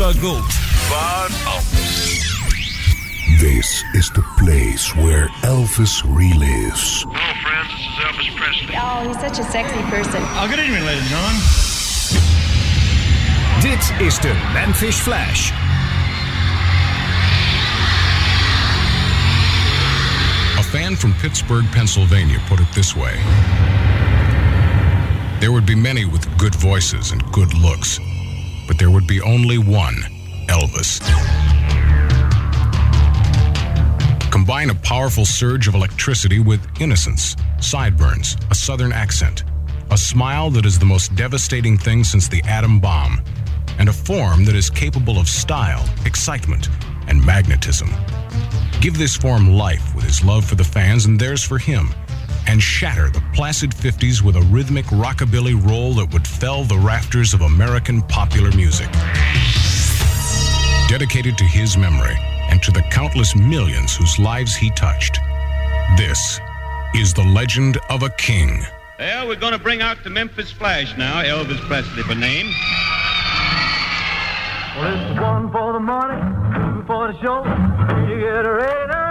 the GOAT. Van Elvis. This is the place where Elvis relives. Hello, friends. This is Elvis Presley. Oh, he's such a sexy person. Oh, good evening, ladies and gentlemen. Dit is de Memphis Flash. A fan from Pittsburgh, Pennsylvania put it this way There would be many with good voices and good looks, but there would be only one Elvis. Combine a powerful surge of electricity with innocence, sideburns, a southern accent, a smile that is the most devastating thing since the atom bomb, and a form that is capable of style, excitement, and magnetism. Give this form life with his love for the fans and theirs for him, and shatter the placid 50s with a rhythmic rockabilly roll that would fell the rafters of American popular music. Dedicated to his memory and to the countless millions whose lives he touched, this is the legend of a king. Well, we're going to bring out the Memphis Flash now, Elvis Presley for name. Well, it's one for the money, two for the show. You get ready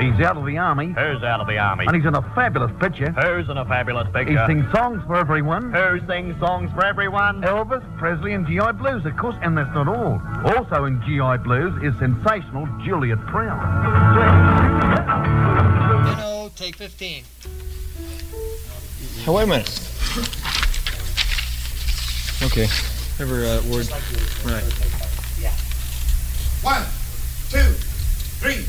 He's out of the army, Who's out of the army? and he's in a fabulous picture. Who's in a fabulous picture? He sings songs for everyone. Who sings songs for everyone? Elvis Presley and GI Blues, of course, and that's not all. Also in GI Blues is sensational Juliet Prowse. You know, take 15. Oh, wait a minute. Okay. Every uh, word. Right. One, two, three,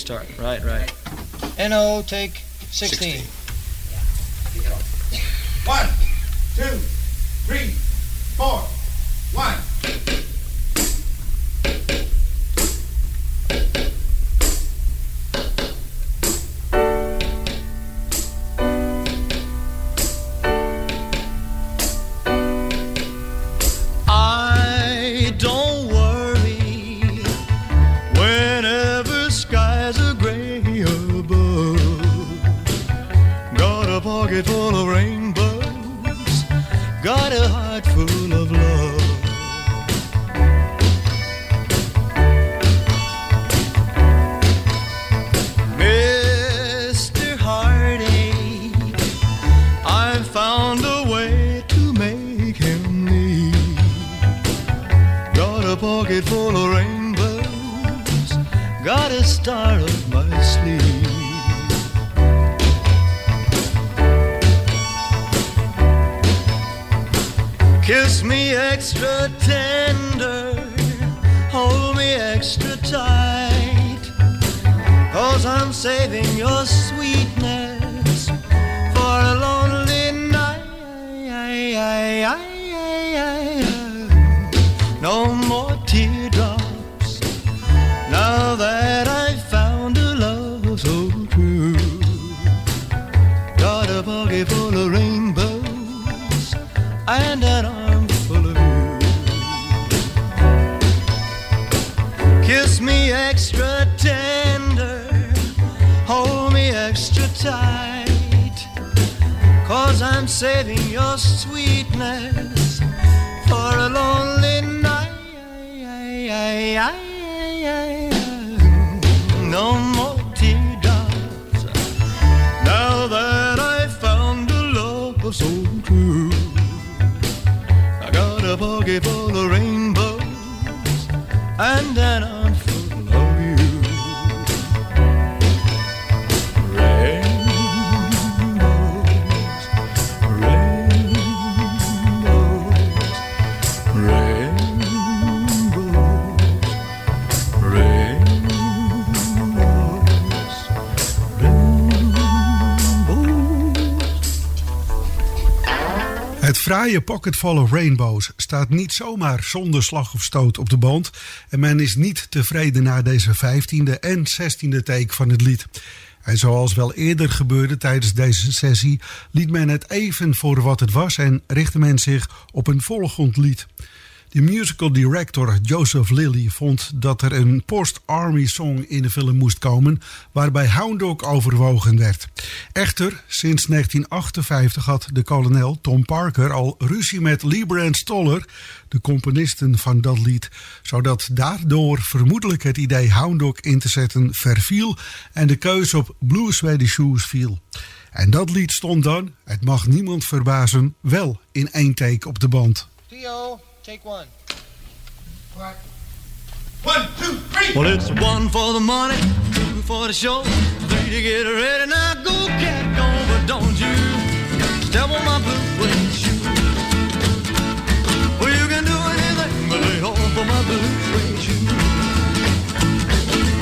start. Right, right. NO, take 16. 16. I'm saving your sweetness Saving your sweetness for a lonely night. No more teardrops now that I found a love so true. I got a pocket full of rainbows and an arm fraaie Pocket Full of Rainbows staat niet zomaar zonder slag of stoot op de band. En men is niet tevreden na deze 15e en 16e take van het lied. En zoals wel eerder gebeurde tijdens deze sessie, liet men het even voor wat het was en richtte men zich op een volgend lied. De musical director Joseph Lilly vond dat er een post-army song in de film moest komen, waarbij Hound Dog overwogen werd. Echter, sinds 1958 had de kolonel Tom Parker al ruzie met Lieber Stoller, de componisten van dat lied, zodat daardoor vermoedelijk het idee Hound Dog in te zetten verviel en de keuze op Blue Swedish Shoes viel. En dat lied stond dan, het mag niemand verbazen, wel in één take op de band. Take one. What? One, two, three. Well, it's one for the money, two for the show, three to get ready. Now go, cat, go, but don't you step on my blue suede shoe. Well, you can do anything but lay off of my blue suede shoe.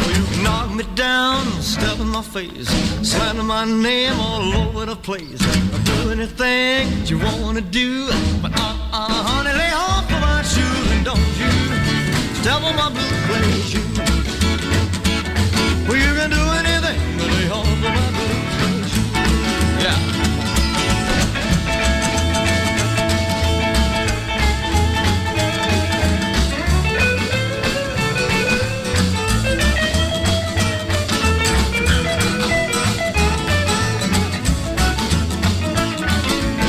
Well, you can knock me down, step in my face, slander my name all over the place. Do anything that you wanna do, but uh-uh, honey, lay on my blue suede shoe. Well, you can do anything but lay off of my blue suede shoe. Yeah.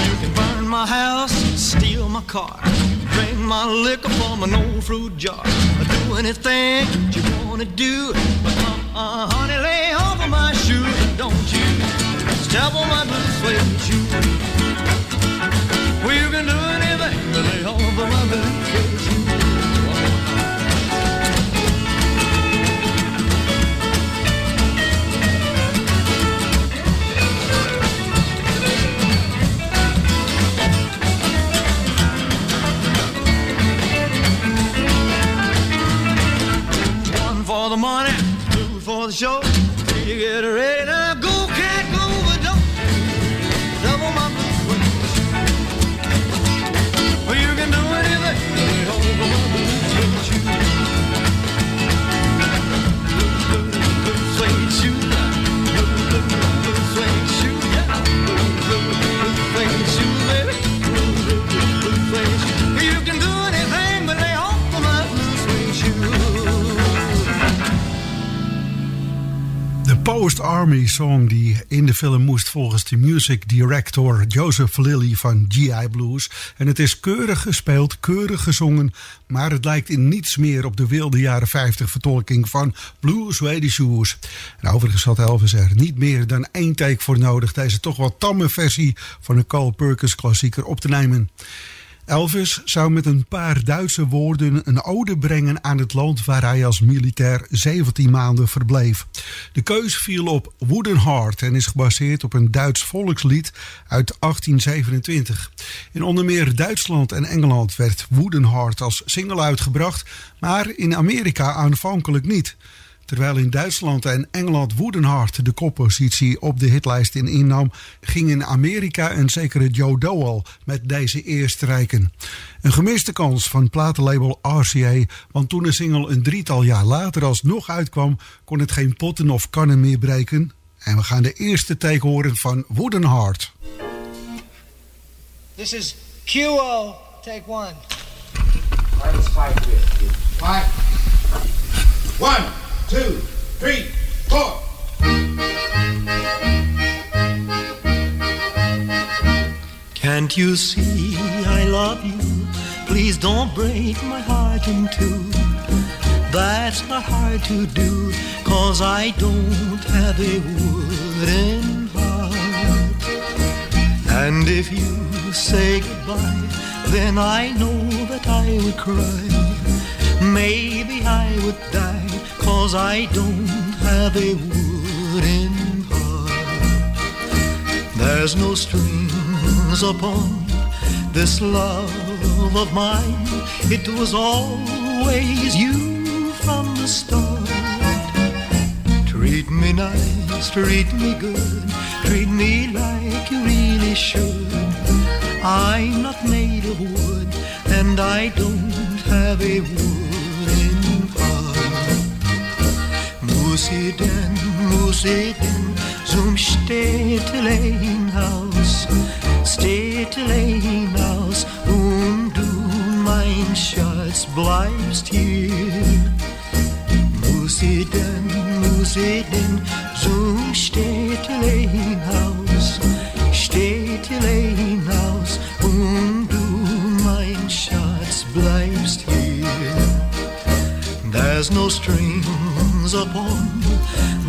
You can burn my house, steal my car, my liquor from an old fruit jar, do anything that you wanna do. But uh, honey, lay of my shoes, don't you step on my blue suede shoe. Die in de film moest volgens de music director Joseph Lilly van G.I. Blues. En het is keurig gespeeld, keurig gezongen, maar het lijkt in niets meer op de wilde jaren 50 vertolking van Blue Swedish Shoes. En overigens had Elvis er niet meer dan één take voor nodig deze toch wel tamme versie van een Carl Perkins klassieker op te nemen. Elvis zou met een paar Duitse woorden een ode brengen aan het land waar hij als militair 17 maanden verbleef. De keus viel op Wooden Heart en is gebaseerd op een Duits volkslied uit 1827. In onder meer Duitsland en Engeland werd Wooden Heart als single uitgebracht, maar in Amerika aanvankelijk niet. Terwijl in Duitsland en Engeland Woodenhart de koppositie op de hitlijst in innam, ging in Amerika een zekere Joe Dowell met deze eer strijken. Een gemiste kans van platenlabel RCA, want toen de single een drietal jaar later alsnog uitkwam, kon het geen potten of kannen meer breken. En we gaan de eerste take horen van Woodenhart. This is QO, take one. Five. One, two, three, four. Can't you see I love you? Please don't break my heart in two. That's not hard to do, cause I don't have a wooden heart. And if you say goodbye, then I know that I would cry. Maybe I would die, cause I don't have a wooden heart. There's no strings upon this love of mine. It was always you from the start. Treat me nice, treat me good, treat me like you really should. I'm not made of wood, and I don't have a wooden Muss ich denn, muss ich denn zum Städteleinhaus, Städteleinhaus, und du, mein Schatz, bleibst hier. Muss ich denn, muss ich denn zum Städteleinhaus, Städteleinhaus, und du, mein Schatz, bleibst hier. There's no strings upon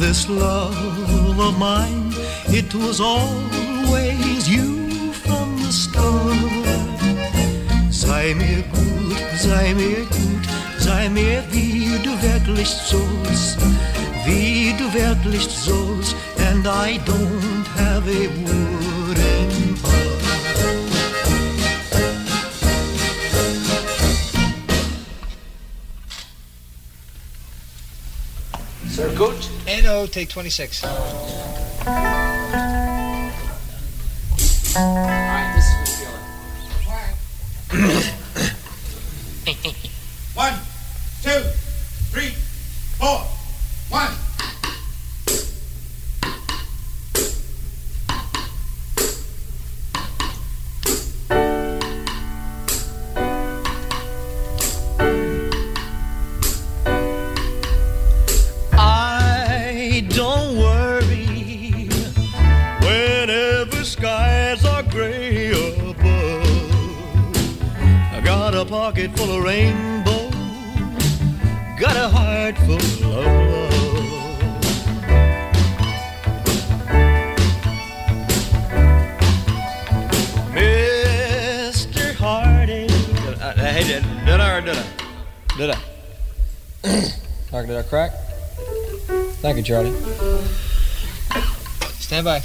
this love of mine. It was always you from the start. Sei mir gut, sei mir gut, sei mir wie du wirklich sollst, wie du wirklich sollst, and I don't have a wooden heart. Sir, good. NO, take 26. One,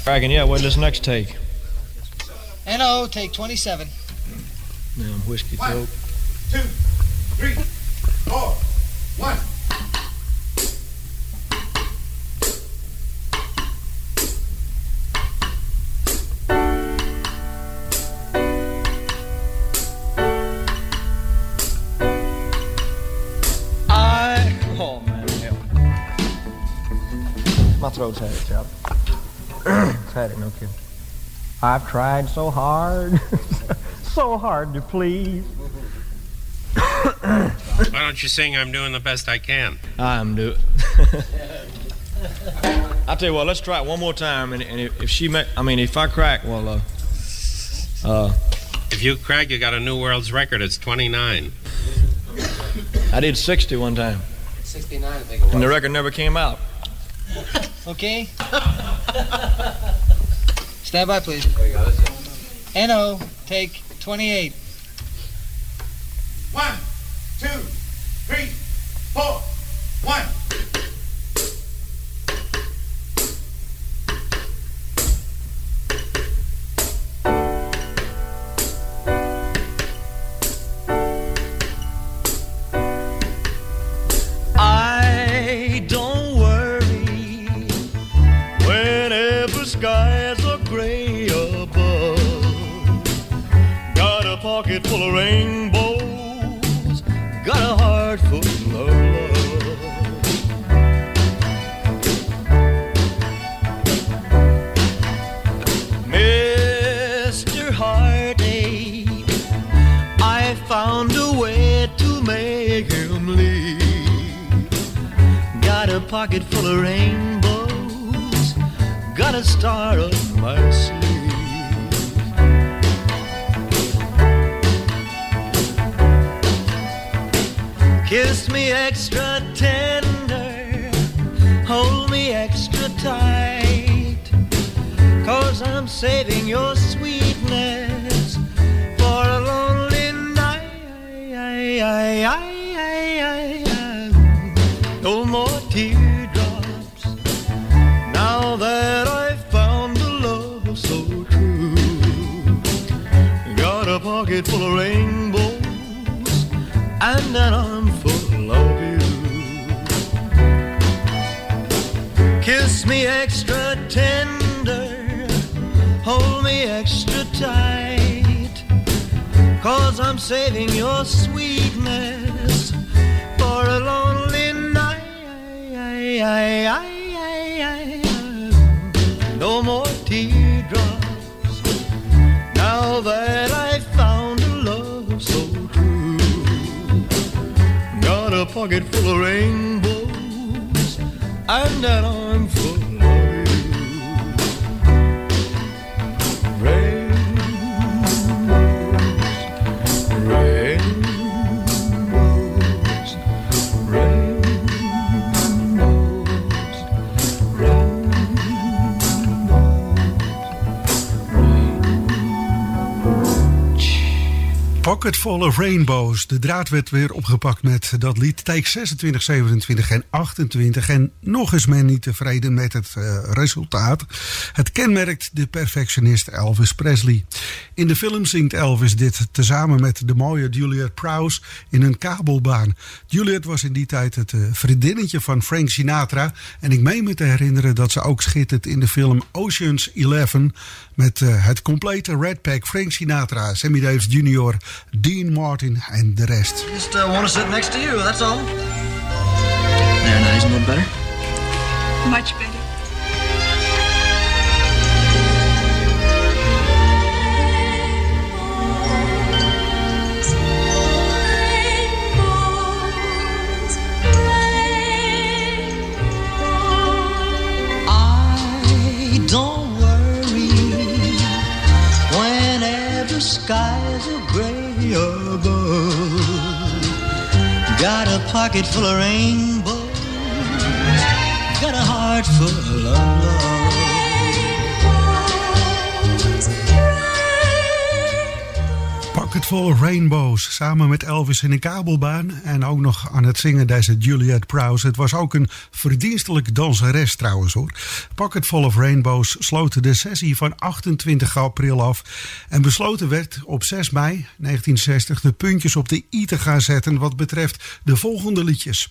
Stand by. Cracking, yeah, what's this next take? NO, take 27. Now, whiskey One, coke. two, three, four. One. I. Oh, man, hell. My throat's had it, Charlie. had it, no kidding. I've tried so hard, so hard to please. Why don't you sing I'm doing the best I can? I'm doing. I'll tell you what. Let's try it one more time, and, and if, if she, ma- I mean, if I crack, well, uh, uh, If you crack, you got a new world's record. It's 29. I did 60 one time, 69, I think it and the record never came out. Okay. Stand by, please. NO, take 28. Cause I'm saving your sweetness for a lonely night. No more teardrops now that I've found a love oh, so true. Got a pocket full of rainbows and an arm full of you. Kiss me extra tender, hold me extra tight. Cause I'm saving your sweetness for a lonely night. No more teardrops now that I found a love so true. Got a pocket full of rainbows and an arm Pocket Full of Rainbows. De draad werd weer opgepakt met dat lied. Take 26, 27 en 28. En nog is men niet tevreden met het eh, resultaat. Het kenmerkt de perfectionist Elvis Presley. In de film zingt Elvis dit tezamen met de mooie Juliet Prowse in een kabelbaan. Juliet was in die tijd het eh, vriendinnetje van Frank Sinatra. En ik meen me te herinneren dat ze ook schittert in de film Ocean's Eleven. Met eh, het complete Red Pack, Frank Sinatra, Sammy Davis Jr., Dean Martin en de rest. Just uh, want to sit next to you, that's all. There, now, isn't it better? Much better. I don't worry whenever skies are gray above. Got a pocket full of rainbows, got a heart full of love. Pocket Full of Rainbows. Samen met Elvis in een kabelbaan. En ook nog aan het zingen deze Juliet Prowse. Het was ook een verdienstelijk danseres trouwens hoor. Pocket Full of Rainbows sloot de sessie van 28 april af. En besloten werd op 6 mei 1960 de puntjes op de i te gaan zetten. Wat betreft de volgende liedjes.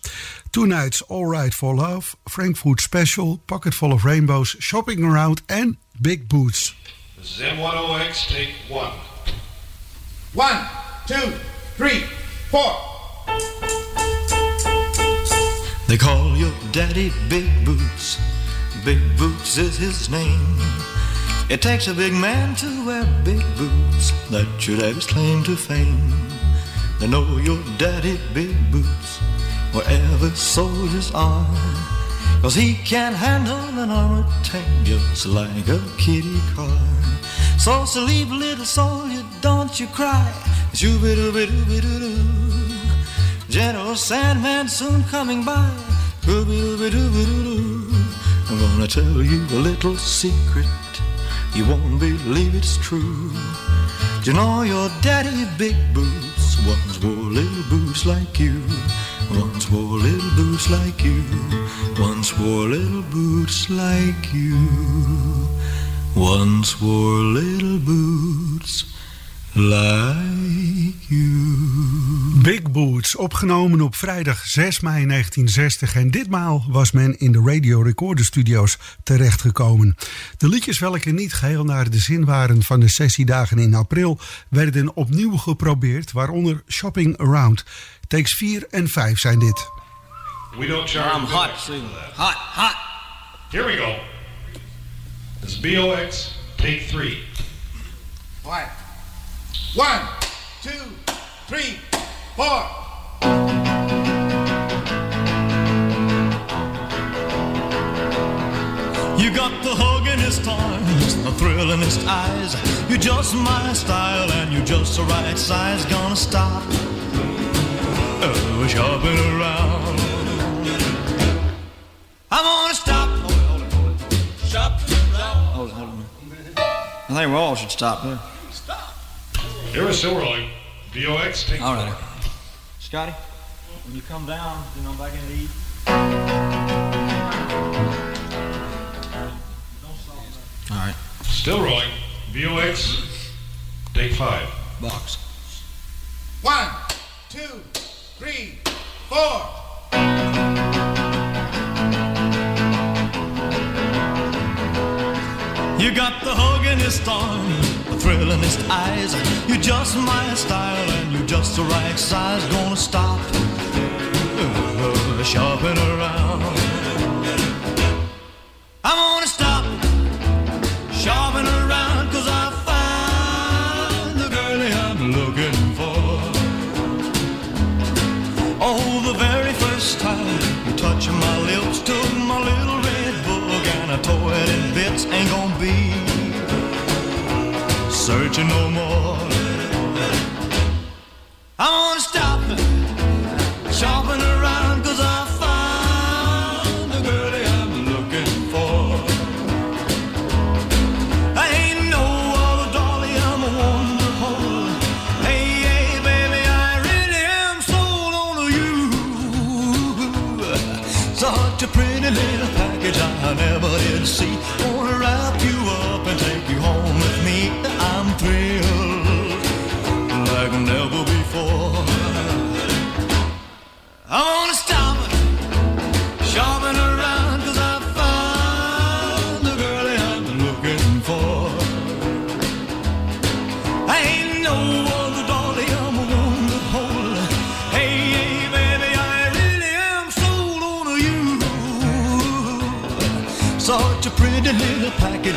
Tonight's All Right for Love. Frankfurt Special. Pocket Full of Rainbows. Shopping Around en Big Boots. Z10X, take one. One, two, three, four. They call your daddy Big Boots. Big Boots is his name. It takes a big man to wear big boots. That should have his claim to fame. They know your daddy Big Boots wherever soldiers are. Cause he can't handle an armored tank just like a kitty car. So sleep, little soldier, don't you cry. Shoo-be-doo-be-doo-be-doo-doo. General Sandman soon coming by. Shoo-be-doo-be-doo-be-doo-doo. I'm gonna tell you a little secret. You won't believe it's true. Do You know your daddy big boots once wore little boots like you. Once wore little boots like you. Once wore little boots like you. Once wore little boots like you. Big Boots, opgenomen op vrijdag 6 mei 1960 en ditmaal was men in de Radio Recorder Studios terechtgekomen. De liedjes welke niet geheel naar de zin waren van de sessiedagen in april werden opnieuw geprobeerd, waaronder Shopping Around. Takes 4 en 5 zijn dit. We don't charge. I'm hot. Hot, hot. Here we go. This is BOX, take three. One. One, two, three, four. You got the hug in his toys, the thrill in his eyes. You're just my style, and you're just the right size. Gonna stop, oh, shopping around. I'm gonna stop. I think we all should stop there. Here we're still rolling. BOX, take All right. four. Scotty, when you come down, you know, back in the eat. All right. Still rolling. BOX, take five. Box. One, two, three, four. You got the hug in his thumb, the thrillingest eyes. You're just my style and you're just the right size. Gonna stop shopping around. Searching no more.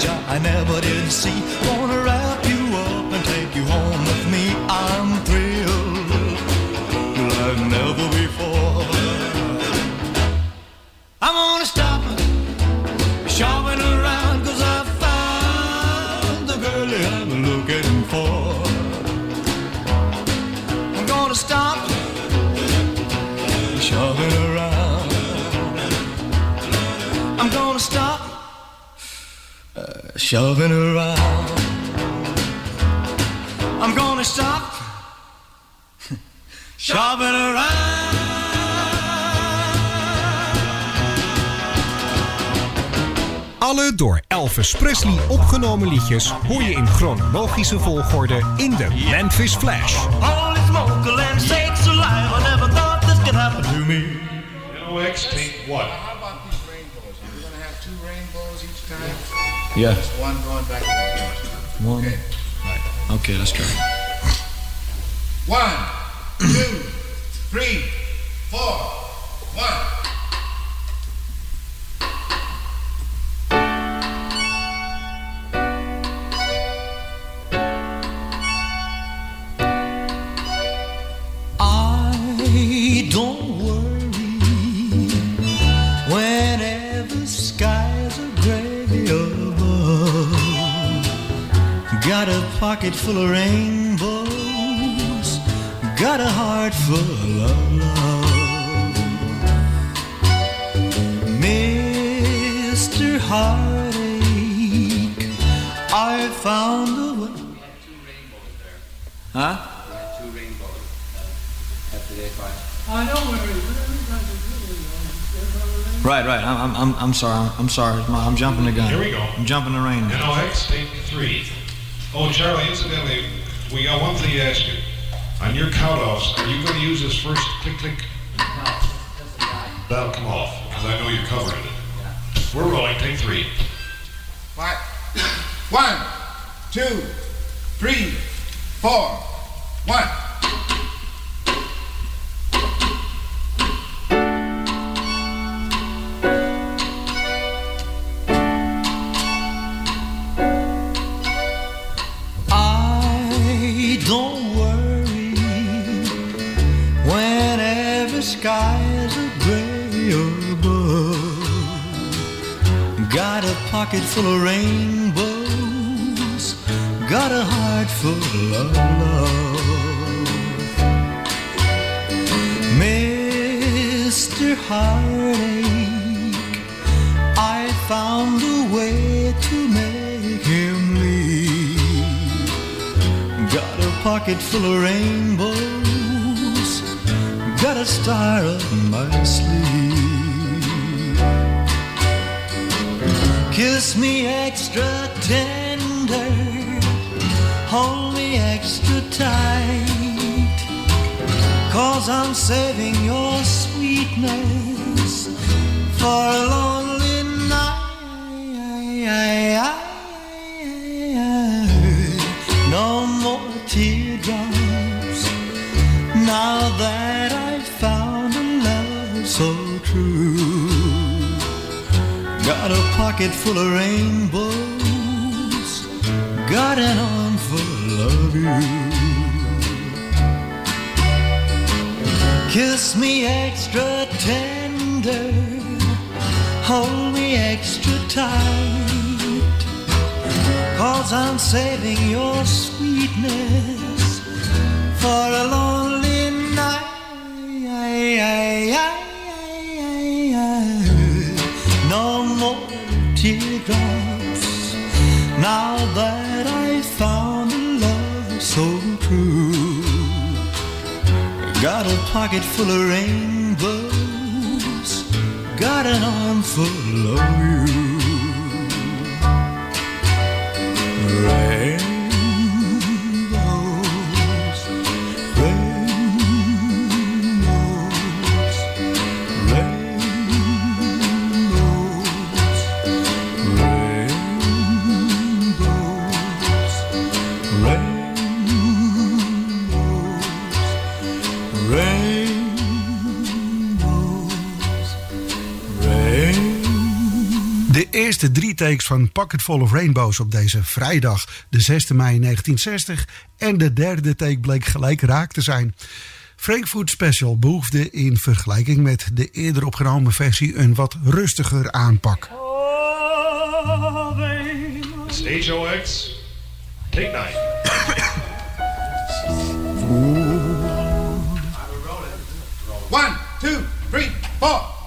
I, never did see. Wanna wrap you up and take you home with me. I'm thrilled like never before. I'm gonna stop shopping around cause I found the girlie I'm looking for. I'm gonna stop shoving around. I'm gonna stop shopping around. Alle door Elvis Presley opgenomen liedjes hoor je in chronologische volgorde in de Memphis Flash. Holy smoke, land sakes alive. I never thought this could happen to me. NOX, take what? Yeah. Just one going back and forth. One. Okay. Okay, let's go. One, two, three, four, one. Pocket full of rainbows, got a heart full of love. Mr. Heartache, I found a way. Huh? We had Two rainbows uh, after they fight. I know where it is. Right, right. I'm, I'm, I'm, I'm sorry. I'm, I'm sorry. I'm, I'm jumping the gun. Here we go. I'm jumping the rain. NOX, take three. Oh, Charlie, incidentally, we got one thing to ask you. On your count-offs, are you going to use this first click-click? That'll come off, because I know you're covering it. We're rolling, take three. What? One, two, three, four, one. Full of rainbows, got a heart full of love. Mr. Heartache, I found a way to make him leave. Got a pocket full of rainbows, got a star up my sleeve. Kiss me extra tender, hold me extra tight, cause I'm saving your sweetness for a lonely pocket full of rainbows, got an arm full of you. Kiss me extra tender, hold me extra tight, cause I'm saving your sweetness for a lonely night. Now that I found a love so true. Got a pocket full of rainbows, got an arm full of you. Rainbows, eerste drie takes van Pocket Full of Rainbows op deze vrijdag, de 6 mei 1960. En de derde take bleek gelijk raak te zijn. Frankfurt Special behoefde in vergelijking met de eerder opgenomen versie een wat rustiger aanpak. Stage OX, take nine. One, two, three, four.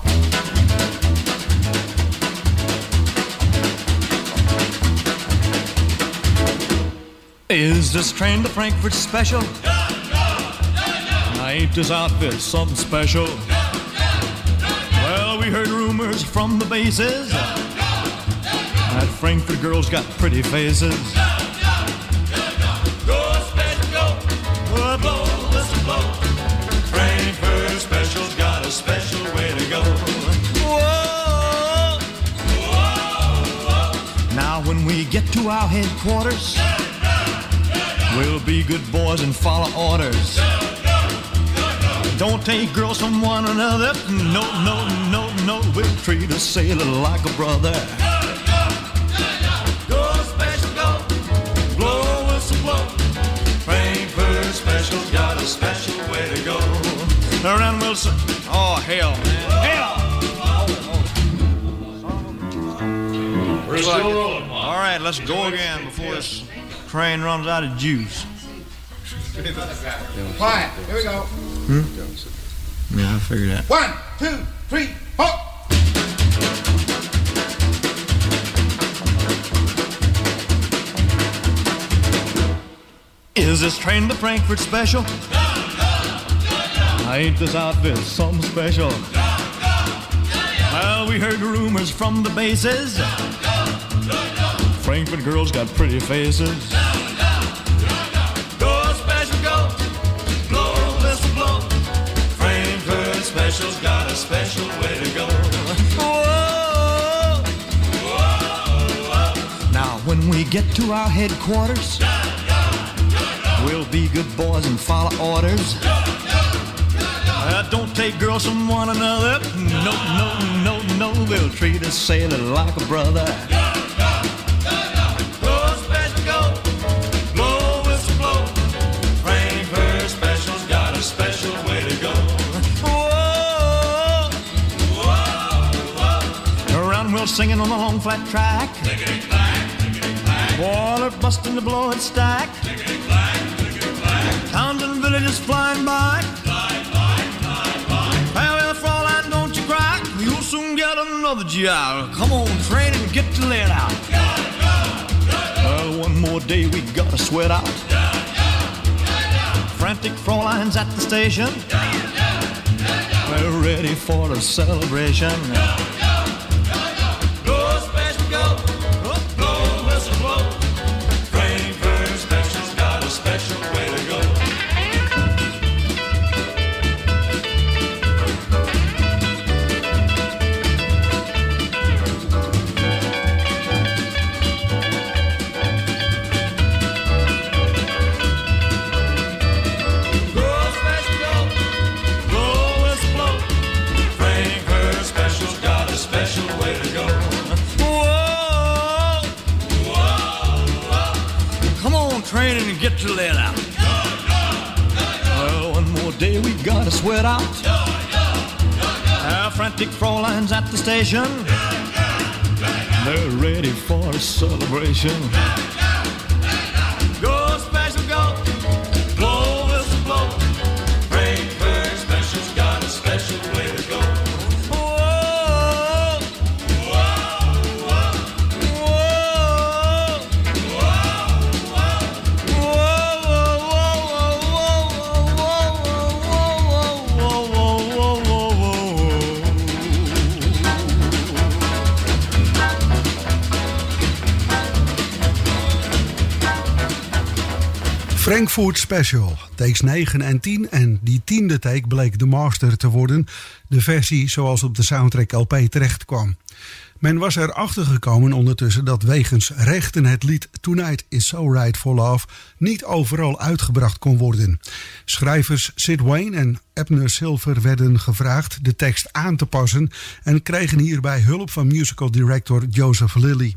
Is this train to Frankfurt special? Yeah, yeah, yeah, Ain't this outfit something special? Well, we heard rumors from the bases that Frankfurt girls got pretty faces. Go special, go. Blow, listen, blow. Frankfurt special's got a special way to go. Whoa. Now, when we get to our headquarters, we'll be good boys and follow orders. Don't take girls from one another. No, no, no, no. We'll treat a sailor like a brother. Go special, go. Blow whistle, blow. Frankfurt special's got a special way to go. Around Wilson. Oh, hell, man. Hell. We're still rolling. All right, let's go again before this train runs out of juice. Quiet. Here we go. Hmm? Yeah, I figured that. One, two, three, four. Is this train the Frankfurt special? I Ain't this outfit something special? Well, we heard rumors from the bases. Frankfurt girls got pretty faces. Go special, go. Blow, whistle, blow. Frankfurt special's got a special way to go. Whoa. Now, when we get to our headquarters, we'll be good boys and follow orders. Uh, don't take girls from one another. No, no, no, no. We'll treat a sailor like a brother. Singing on the long flat track. Water busting the blow and stack. Towns and villages flying by. Farewell, Fraulein, don't you cry. You'll soon get another GI. Come on, train and get to let out. Well, oh, one more day we gotta sweat out. Frantic Fraulein's at the station. We're ready for the celebration. The station. They're ready for a celebration. Frankfurt Special, takes 9 en 10. En die tiende take bleek de master te worden. De versie zoals op de soundtrack LP terecht kwam. Men was erachter gekomen ondertussen dat wegens rechten het lied Tonight is So Right for Love niet overal uitgebracht kon worden. Schrijvers Sid Wayne en Abner Silver werden gevraagd de tekst aan te passen en kregen hierbij hulp van musical director Joseph Lilly.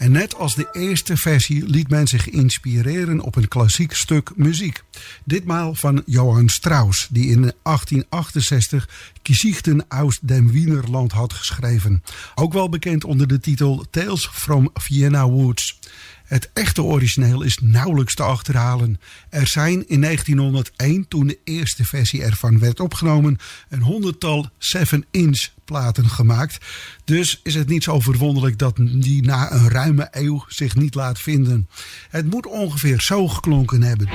En net als de eerste versie liet men zich inspireren op een klassiek stuk muziek. Ditmaal van Johann Strauss, die in 1868 Geschichten aus dem Wienerland had geschreven. Ook wel bekend onder de titel Tales from Vienna Woods. Het echte origineel is nauwelijks te achterhalen. Er zijn in 1901, toen de eerste versie ervan werd opgenomen, een honderdtal 7-inch platen gemaakt. Dus is het niet zo verwonderlijk dat die na een ruime eeuw zich niet laat vinden. Het moet ongeveer zo geklonken hebben.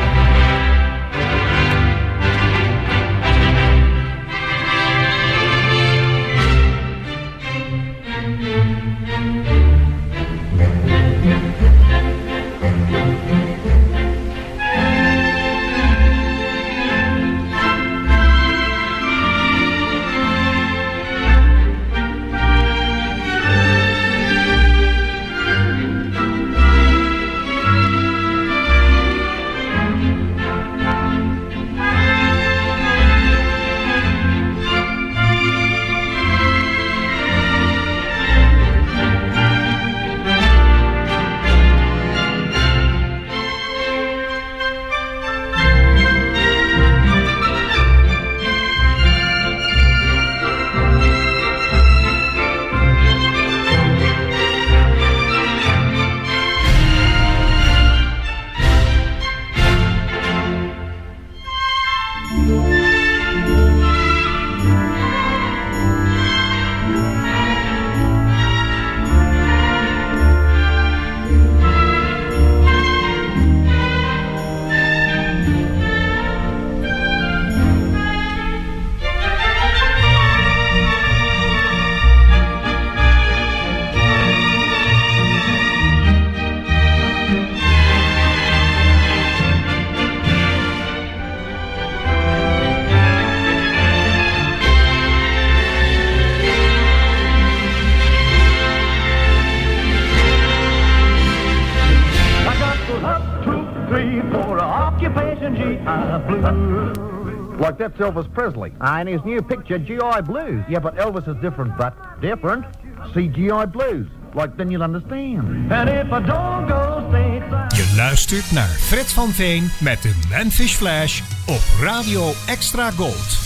Like that's Elvis Presley. Ah, and his new picture, G.I. Blues. Yeah, but Elvis is different, but different. See G.I. Blues. Like, then you'll understand. And if I don't go stateside... Je luistert naar Fred van Veen met de Memphis Flash op Radio Extra Gold.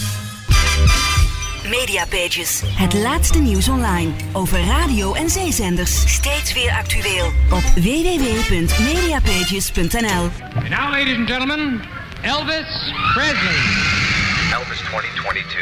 Mediapages. Het laatste nieuws online over radio en zeezenders. Steeds weer actueel op www.mediapages.nl. And now, ladies and gentlemen, Elvis Presley. Elvis 2022.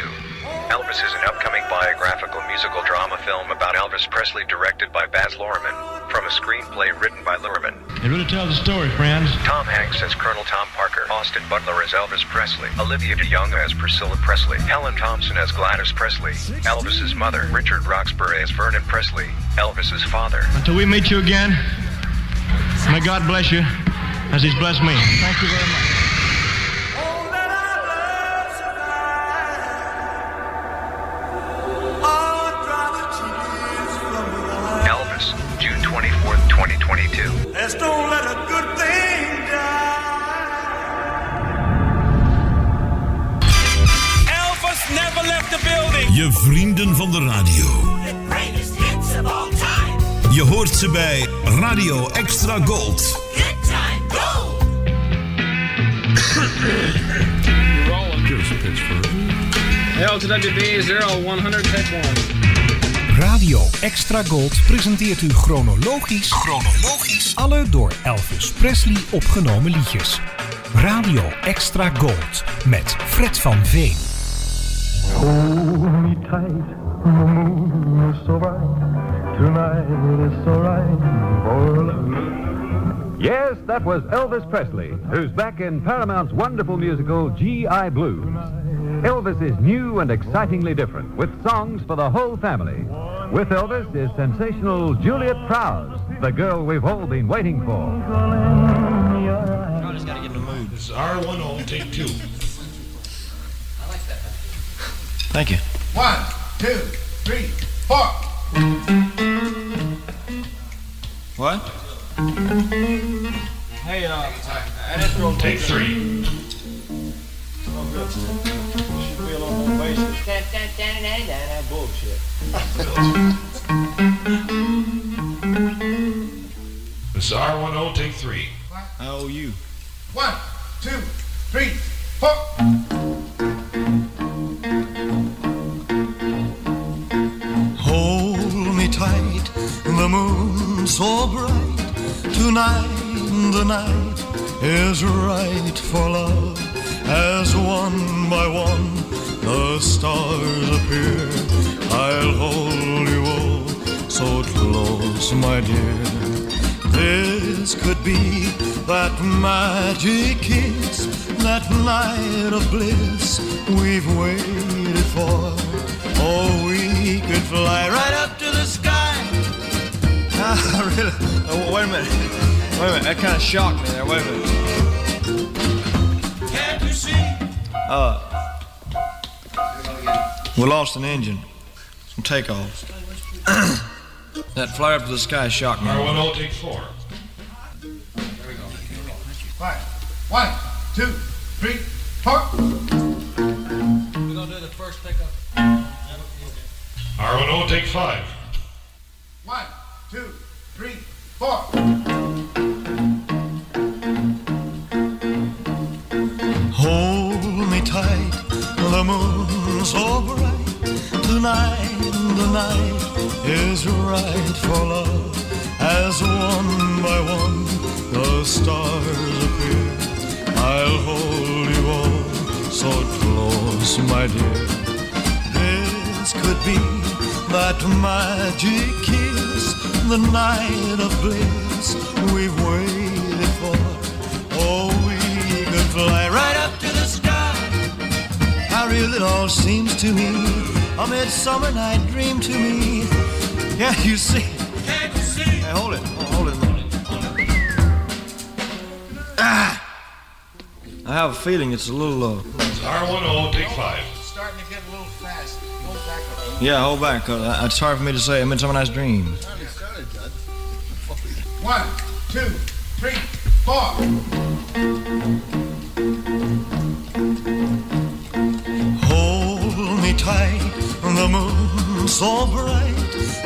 Elvis is an upcoming biographical musical drama film about Elvis Presley directed by Baz Luhrmann from a screenplay written by Luhrmann. It really tells the story, friends. Tom Hanks as Colonel Tom Parker, Austin Butler as Elvis Presley, Olivia DeJonge as Priscilla Presley, Helen Thomson as Gladys Presley, Elvis's mother, Richard Roxburgh as Vernon Presley, Elvis's father. Until we meet you again, may God bless you as He's blessed me. Thank you very much. Gold. Time Gold. Radio Extra Gold presenteert u chronologisch, chronologisch alle door Elvis Presley opgenomen liedjes. Radio Extra Gold met Fred van Veen. Hold me tight, the moon is so bright. Tonight is so right for. Yes, that was Elvis Presley, who's back in Paramount's wonderful musical G.I. Blues. Elvis is new and excitingly different, with songs for the whole family. With Elvis is sensational Juliet Prowse, the girl we've all been waiting for. I just gotta get in the mood. This is R10, take two. Thank you. One, two, three, four. What? Hey, uh, I just roll Take three. Oh, good. Should be a little more basic. Bullshit. This R10, take three. I owe you. One, two, three, four. Tonight the night is right for love. As one by one the stars appear, I'll hold you all so close, my dear. This could be that magic kiss, that night of bliss we've waited for. Oh, we could fly right up. Ah, really? Oh, wait a minute. Wait a minute. That kind of shocked me there. Wait a minute. Can't you see? Uh, we lost an engine. Some takeoffs. that fly up to the sky shocked me. R10, take four. There we go. Five. One, two, three, four. We're gonna do the first pickup. R10, take five. One, two, Hold me tight, the moon's so bright. Tonight the night is right for love. As one by one the stars appear, I'll hold you all so close, my dear. This could be that magic kiss, the night of bliss we've waited for. Oh, we could fly right up to the sky. How real it all seems to me. A midsummer night dream to me. Yeah, you see. Can't you see? Hey, hold it. Oh, hold it a minute. Ah! I have a feeling it's a little, uh, This R10, take five. Yeah, hold back. Uh, it's hard for me to say. A midsummer night's dream. One, two, three, four. Hold me tight, the moon's so bright.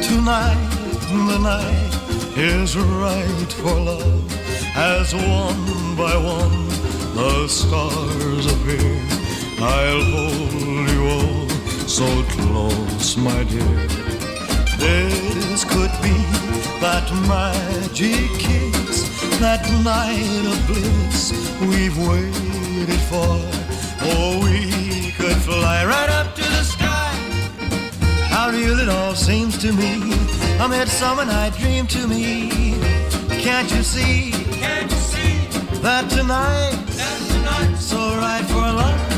Tonight the night is right for love. As one by one the stars appear, I'll hold you all so close, my dear. This could be that magic kiss, that night of bliss we've waited for. Oh, we could fly right up to the sky. How real it all seems to me. A midsummer night dream to me. Can't you see? Can't you see? That tonight, That's the night. so right for love.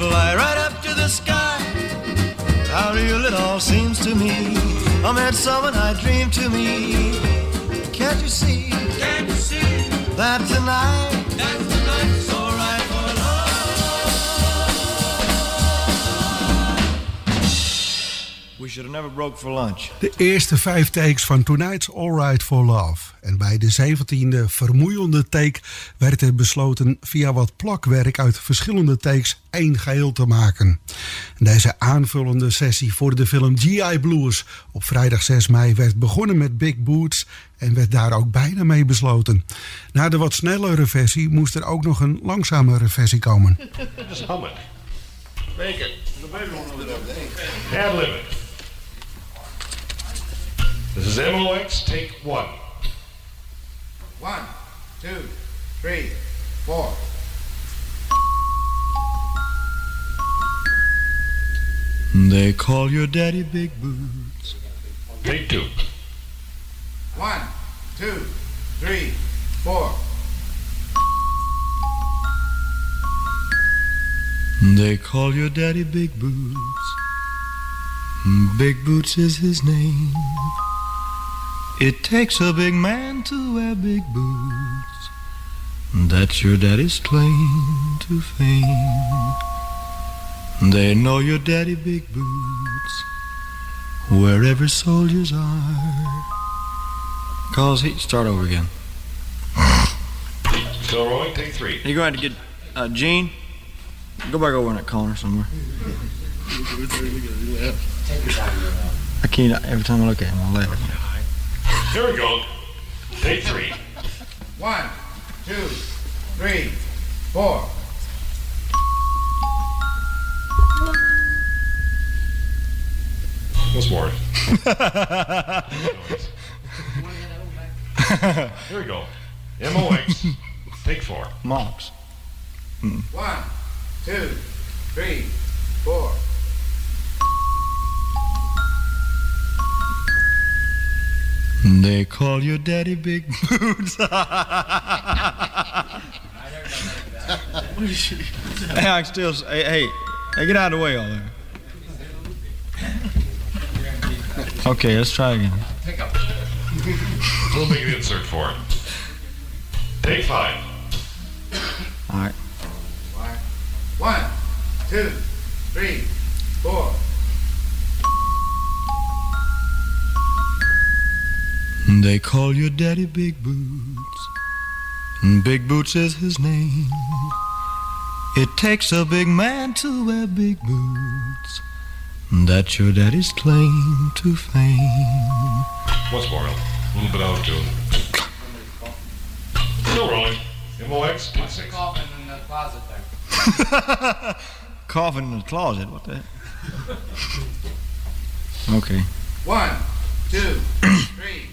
Fly right up to the sky. How real it all seems to me. I A midsummer night dream to me. Can't you see Can't you see? that tonight? De eerste vijf takes van Tonight's Alright for Love. En bij de zeventiende vermoeiende take werd er besloten via wat plakwerk uit verschillende takes één geheel te maken. Deze aanvullende sessie voor de film G.I. Blues op vrijdag 6 mei werd begonnen met Big Boots en werd daar ook bijna mee besloten. Na de wat snellere versie moest er ook nog een langzamere versie komen. Just hum it. Make it. This is MOX, take one. One, two, three, four. They call your daddy Big Boots. Take two. One, two, three, four. They call your daddy Big Boots. Big Boots is his name. It takes a big man to wear big boots. That's your daddy's claim to fame. They know your daddy Big Boots wherever soldiers are. Cause he start over again. Still rolling, take three. You going to get uh, Gene? Go back over in that corner somewhere. I can't. Every time I look at him, I laugh. Here we go. Take three. One, two, three, four. Once more. Here we go. MOX, take four. Mops. Hmm. One, two, three, four. They call your daddy Big Boots. hey, I can still. s- Hey, hey, hey, get out of the way, all there. Okay, let's try again. We'll make an insert for it. Take five. All right. One, two, three, four. They call your daddy Big Boots. And Big Boots is his name. It takes a big man to wear big boots. That's your daddy's claim to fame. What's more. A little bit out of tune. Still rolling. MOX, take six. Coughing in the closet there. Coughing in the closet. What the heck? Okay. One, two, three,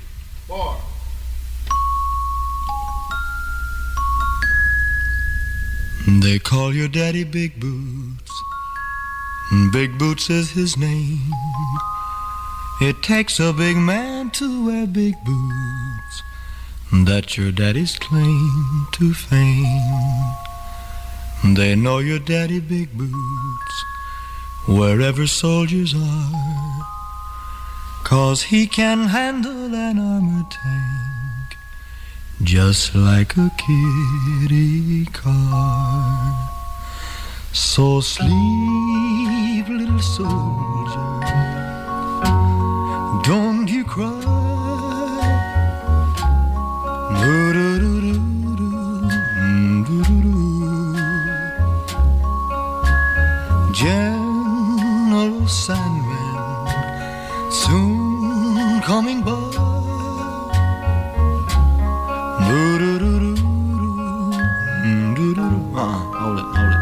They call your daddy Big Boots. Big Boots is his name. It takes a big man to wear big boots. That's your daddy's claim to fame. They know your daddy Big Boots wherever soldiers are. Cause he can handle an armored tank just like a kitty car. So sleep, little soldier, don't you cry. General Sandman, soon coming by. Uh-uh. Hold it. Hold it.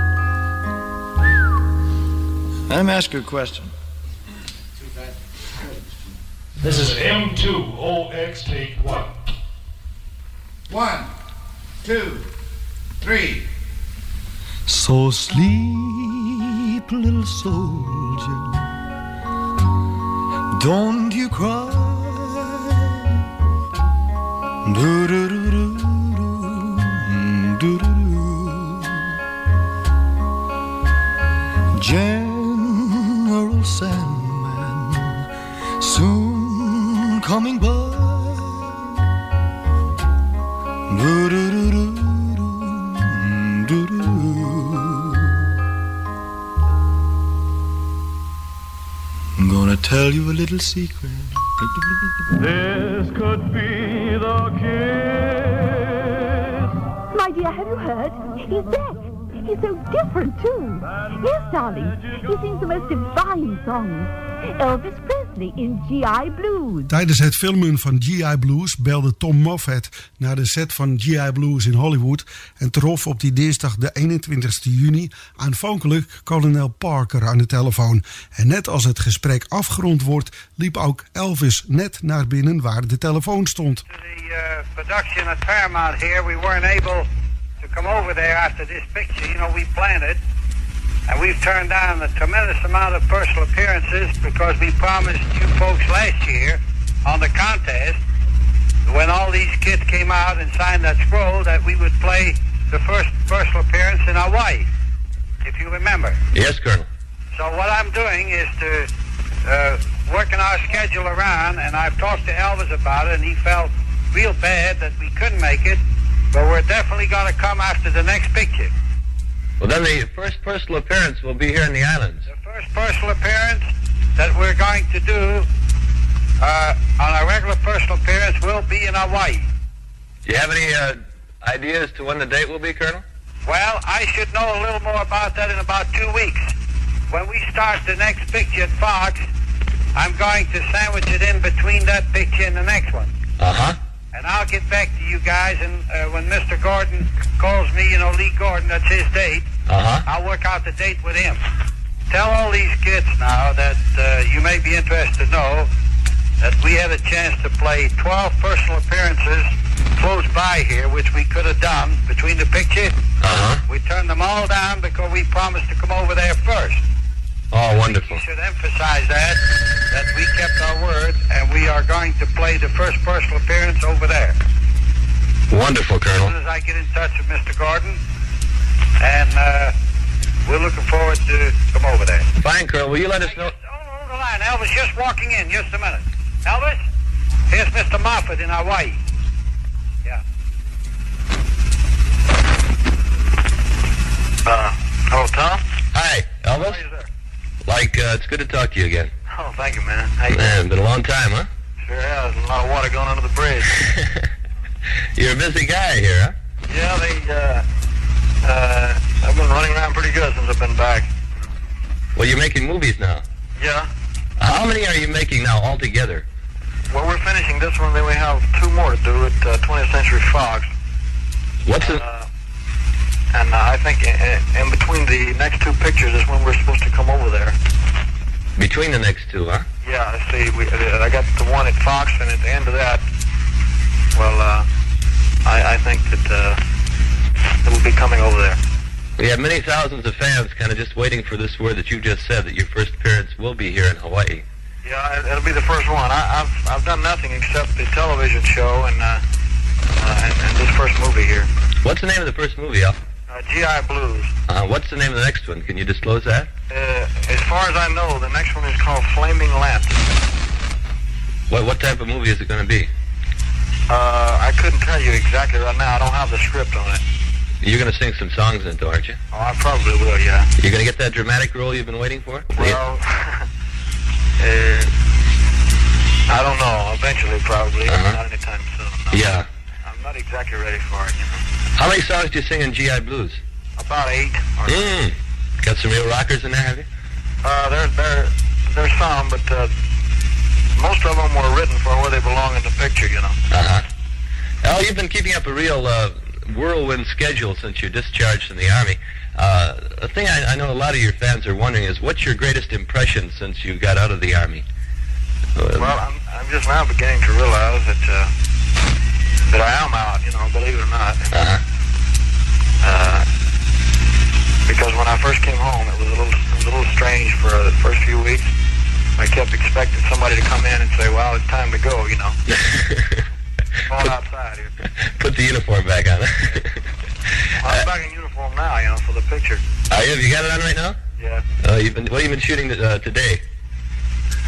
Let me ask you a question. This is M2OX, take one. One, two, three. So sleep, little soldier, don't you cry. General Sandman, soon coming by. Gonna tell you a little secret. This could be the kiss. My dear, have you heard? He's back. He's so different, too. Yes, darling. He sings the most divine songs. Elvis Presley in G.I. Blues. Tijdens het filmen van G.I. Blues belde Tom Moffat naar de set van G.I. Blues in Hollywood en trof op die dinsdag de 21 juni aanvankelijk kolonel Parker aan de telefoon. En net als het gesprek afgerond wordt, liep ook Elvis net naar binnen waar de telefoon stond. The uh, production at Paramount here, we weren't able to come over there after this picture. You know, we planned it. And we've turned down a tremendous amount of personal appearances because we promised you folks last year on the contest, when all these kids came out and signed that scroll, that we would play the first personal appearance in Hawaii, if you remember. Yes, Colonel. So what I'm doing is to uh, working our schedule around, and I've talked to Elvis about it, and he felt real bad that we couldn't make it, but we're definitely going to come after the next picture. Well, then the first personal appearance will be here in the islands. The first personal appearance that we're going to do uh, on our regular personal appearance will be in Hawaii. Do you have any uh, idea as to when the date will be, Colonel? Well, I should know a little more about that in about two weeks. When we start the next picture at Fox, I'm going to sandwich it in between that picture and the next one. Uh-huh. And I'll get back to you guys, and uh, when Mr. Gordon calls me, you know, Lee Gordon, that's his date, Uh-huh. I'll work out the date with him. Tell all these kids now that uh, you may be interested to know that we had a chance to play 12 personal appearances close by here, which we could have done between the pictures. Uh-huh. We turned them all down because we promised to come over there first. Oh, wonderful. We should emphasize that, that we kept our word, and we are going to play the first personal appearance over there. Wonderful, Colonel. As soon as I get in touch with Mr. Gordon, and uh, we're looking forward to come over there. Fine, Colonel. Will you let us know? oh, Hold the line. Elvis just walking in. Just a minute. Elvis, here's Mr. Moffatt in Hawaii. Yeah. Uh, hello, Tom. Hi, Elvis. Like, uh, it's good to talk to you again. Oh, thank you, man. How you Man, been a long time, huh? Sure has. A lot of water going under the bridge. You're a busy guy here, huh? yeah, they, uh, uh, I've been running around pretty good since I've been back. Well, you're making movies now. Yeah. How many are you making now altogether? Well, we're finishing this one, then we have two more to do at uh, 20th Century Fox. What's it? Uh, and uh, I think in, in between the next two pictures is when we're supposed to come over there. Between the next two, huh? Yeah, I see. We, uh, I got the one at Fox, and at the end of that, well, uh, I, I think that uh, it will be coming over there. We have many thousands of fans kind of just waiting for this word that you just said, that your first appearance will be here in Hawaii. Yeah, it, it'll be the first one. I, I've I've done nothing except the television show and uh, uh, and, and this first movie here, What's the name of the first movie, Al? Uh, GI Blues. Uh, what's the name of the next one? Can you disclose that? Uh, as far as I know, the next one is called Flaming Lance. What what type of movie is it going to be? Uh, I couldn't tell you exactly right now. I don't have the script on it. You're going to sing some songs in it, though, aren't you? Oh, I probably will. Yeah. You're going to get that dramatic role you've been waiting for? Well, uh, I don't know. Eventually, probably. Uh-huh. Not anytime soon. Yeah. Not exactly ready for it. You know. How many songs do you sing in GI Blues? About eight. Mm. Got some real rockers in there, have you? Uh, there, there, there's some, but uh, most of them were written for where they belong in the picture. You know. Uh-huh. Al, you've been keeping up a real uh, whirlwind schedule since you're discharged from the Army. Uh, a thing I, I know a lot of your fans are wondering is, what's your greatest impression since you got out of the Army? Uh, Well, I'm, I'm just now beginning to realize that uh, that I am out. You know, believe it or not. Uh-huh. Uh, because when I first came home, it was a little, a little strange for uh, the first few weeks. I kept expecting somebody to come in and say, "Well, it's time to go," you know. All outside here. Put the uniform back on. I'm back in uniform now, you know, for the picture. Are you? Have you got it on right now? Yeah. Uh, you've been, what have you been shooting uh, today?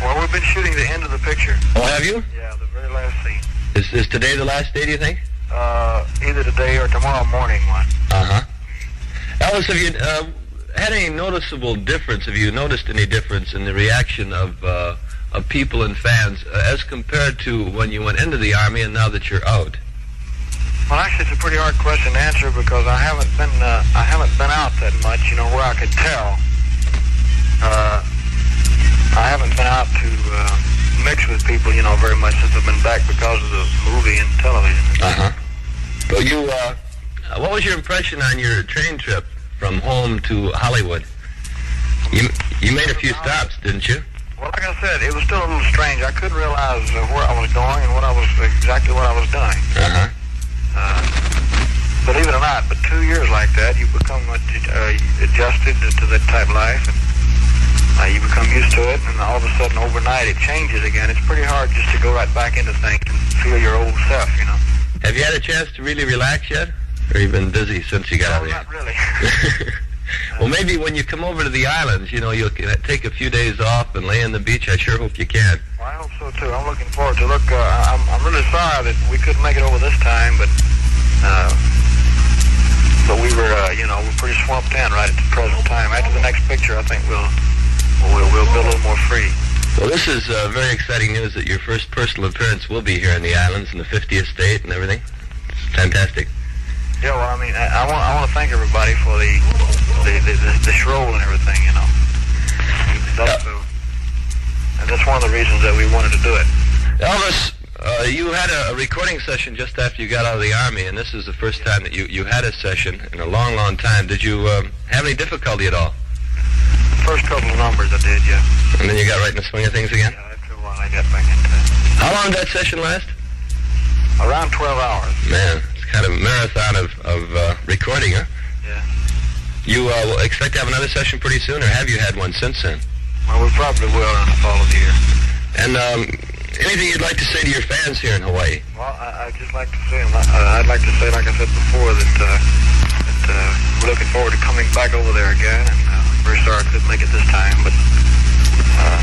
Well, we've been shooting the end of the picture. Oh, have you? Yeah, the very last scene. Is, is today the last day, do you think? Uh, either today or tomorrow morning one. Uh-huh. Alice, have you uh, had any noticeable difference? Have you noticed any difference in the reaction of uh, of people and fans uh, as compared to when you went into the army and now that you're out? Well, actually, it's a pretty hard question to answer because I haven't been uh, I haven't been out that much, you know, where I could tell. Uh, I haven't been out to uh, mix with people, you know, very much since I've been back because of the movie and television. Uh huh. Well, you, uh, what was your impression on your train trip from home to Hollywood? You you made a few stops, didn't you? Well, like I said, it was still a little strange. I couldn't realize uh, where I was going and what I was exactly what I was doing. Uh huh. Uh, believe it or not, but two years like that, you become uh, adjusted to that type of life, and uh, you become used to it, and all of a sudden, overnight, it changes again. It's pretty hard just to go right back into things and feel your old self, you know. Have you had a chance to really relax yet? Or you've been busy since you got out no, here? Not really. well, maybe when you come over to the islands, you know, you'll take a few days off and lay on the beach. I sure hope you can. Well, I hope so too. I'm looking forward to look. Uh, I'm, I'm really sorry that we couldn't make it over this time, but uh, but we were, uh, you know, we're pretty swamped in right at the present time. After the next picture, I think we'll we'll, we'll be a little more free. Well, this is uh, very exciting news that your first personal appearance will be here in the islands in the 50th state and everything. It's fantastic. Yeah, well, I mean, I, I want I want to thank everybody for the the the, the, the stroll and everything, you know. That's, uh, and that's one of the reasons that we wanted to do it. Elvis, uh, you had a, a recording session just after you got out of the army, and this is the first time that you, you had a session in a long, long time. Did you um, have any difficulty at all? First couple of numbers I did, yeah. And then you got right in the swing of things again? Yeah, after a while I got back into it. How long did that session last? Around 12 hours. Man, it's kind of a marathon of, of uh, recording, huh? Yeah. You uh, will expect to have another session pretty soon, or have you had one since then? Well, we probably will in the fall of the year. And um, anything you'd like to say to your fans here in Hawaii? Well, I, I'd just like to say, uh, I'd like to say, like I said before, that, uh, that uh, we're looking forward to coming back over there again, I'm sorry I couldn't make it this time, but uh,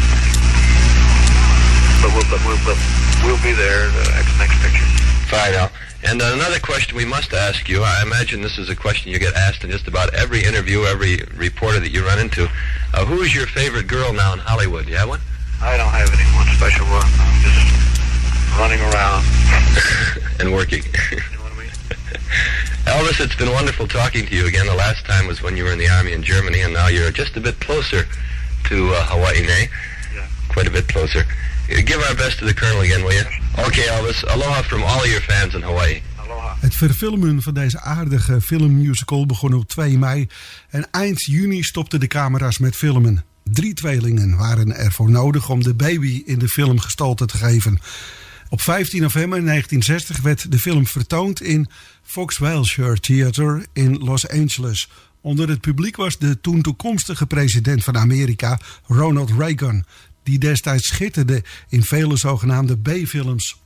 but we'll, but we'll, but we'll be there the next, next picture. Fine, Al. And another question we must ask you, I imagine this is a question you get asked in just about every interview, every reporter that you run into. Uh, who is your favorite girl now in Hollywood? You have one? I don't have any one special one. I'm just running around. and working. Elvis, it's been wonderful talking to you again. The last time was when you were in the Army in Germany, and now you're just a bit closer to uh, Hawaii, nay? Yeah. Quite a bit closer. Give our best to the Colonel again, will you? Okay, Elvis. Aloha from all of your fans in Hawaii. Het verfilmen van deze aardige filmmusical begon op 2 mei en eind juni stopten de camera's met filmen. Drie tweelingen waren ervoor nodig om de baby in de film gestalte te geven. Op 15 november 1960 werd de film vertoond in Fox Wilshire Theater in Los Angeles. Onder het publiek was de toen toekomstige president van Amerika, Ronald Reagan, die destijds schitterde in vele zogenaamde B-films.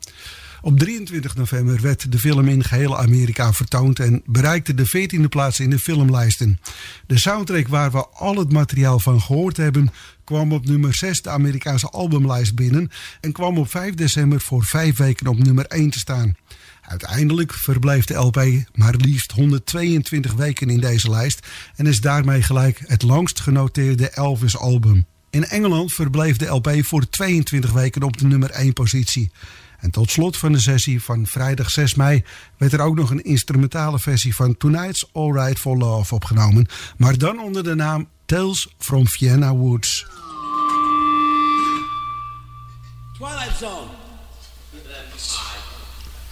Op 23 november werd de film in geheel Amerika vertoond en bereikte de 14e plaats in de filmlijsten. De soundtrack waar we al het materiaal van gehoord hebben, kwam op nummer 6 de Amerikaanse albumlijst binnen en kwam op 5 december voor 5 weken op nummer 1 te staan. Uiteindelijk verbleef de LP maar liefst 122 weken in deze lijst en is daarmee gelijk het langst genoteerde Elvis-album. In Engeland verbleef de LP voor 22 weken op de nummer 1 positie. En tot slot van de sessie van vrijdag 6 mei werd er ook nog een instrumentale versie van Tonight's Alright for Love opgenomen, maar dan onder de naam Tales from Vienna Woods. Twilight Zone.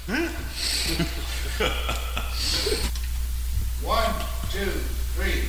One, two, three.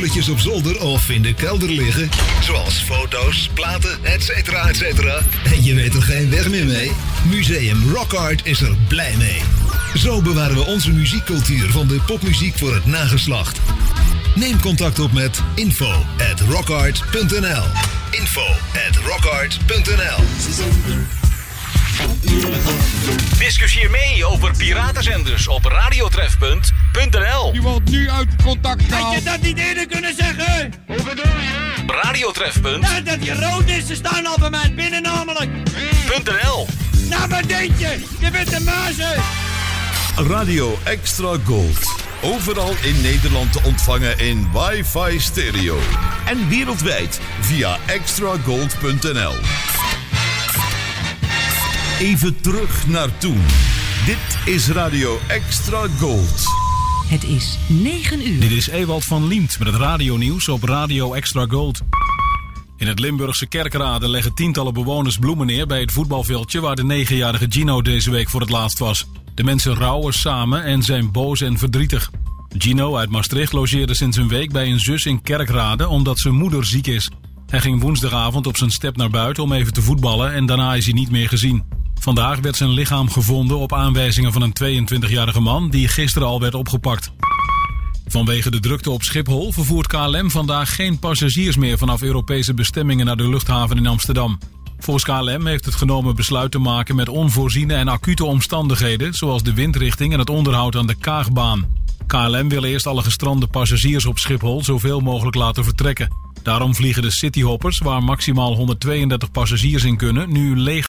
Muziekspulletjes op zolder of in de kelder liggen? Zoals foto's, platen, etc. etc. En je weet er geen weg meer mee? Museum Rock Art is er blij mee. Zo bewaren we onze muziekcultuur van de popmuziek voor het nageslacht. Neem contact op met info at info at rockart.nl Discussieer mee over piratenzenders op radiotref.nl. Die wordt nu uit contact Had gehaald. je dat niet eerder kunnen zeggen? Hoe bedoel je? Radiotref.nl. Nou, dat je rood is, ze staan al bij mij binnen namelijk. Nou, wat denk je? Je bent een muizen. Radio Extra Gold. Overal in Nederland te ontvangen in wifi stereo. En wereldwijd via extragold.nl. Even terug naar toen. Dit is Radio Extra Gold. Het is 9 uur. Dit is Ewald van Liemt met het radionieuws op Radio Extra Gold. In het Limburgse Kerkrade leggen tientallen bewoners bloemen neer bij het voetbalveldje waar de negenjarige Gino deze week voor het laatst was. De mensen rouwen samen en zijn boos en verdrietig. Gino uit Maastricht logeerde sinds een week bij een zus in Kerkrade omdat zijn moeder ziek is. Hij ging woensdagavond op zijn step naar buiten om even te voetballen en daarna is hij niet meer gezien. Vandaag werd zijn lichaam gevonden op aanwijzingen van een 22-jarige man die gisteren al werd opgepakt. Vanwege de drukte op Schiphol vervoert KLM vandaag geen passagiers meer vanaf Europese bestemmingen naar de luchthaven in Amsterdam. Volgens KLM heeft het genomen besluit te maken met onvoorziene en acute omstandigheden, zoals de windrichting en het onderhoud aan de Kaagbaan. KLM wil eerst alle gestrande passagiers op Schiphol zoveel mogelijk laten vertrekken. Daarom vliegen de cityhoppers, waar maximaal 132 passagiers in kunnen, nu leeg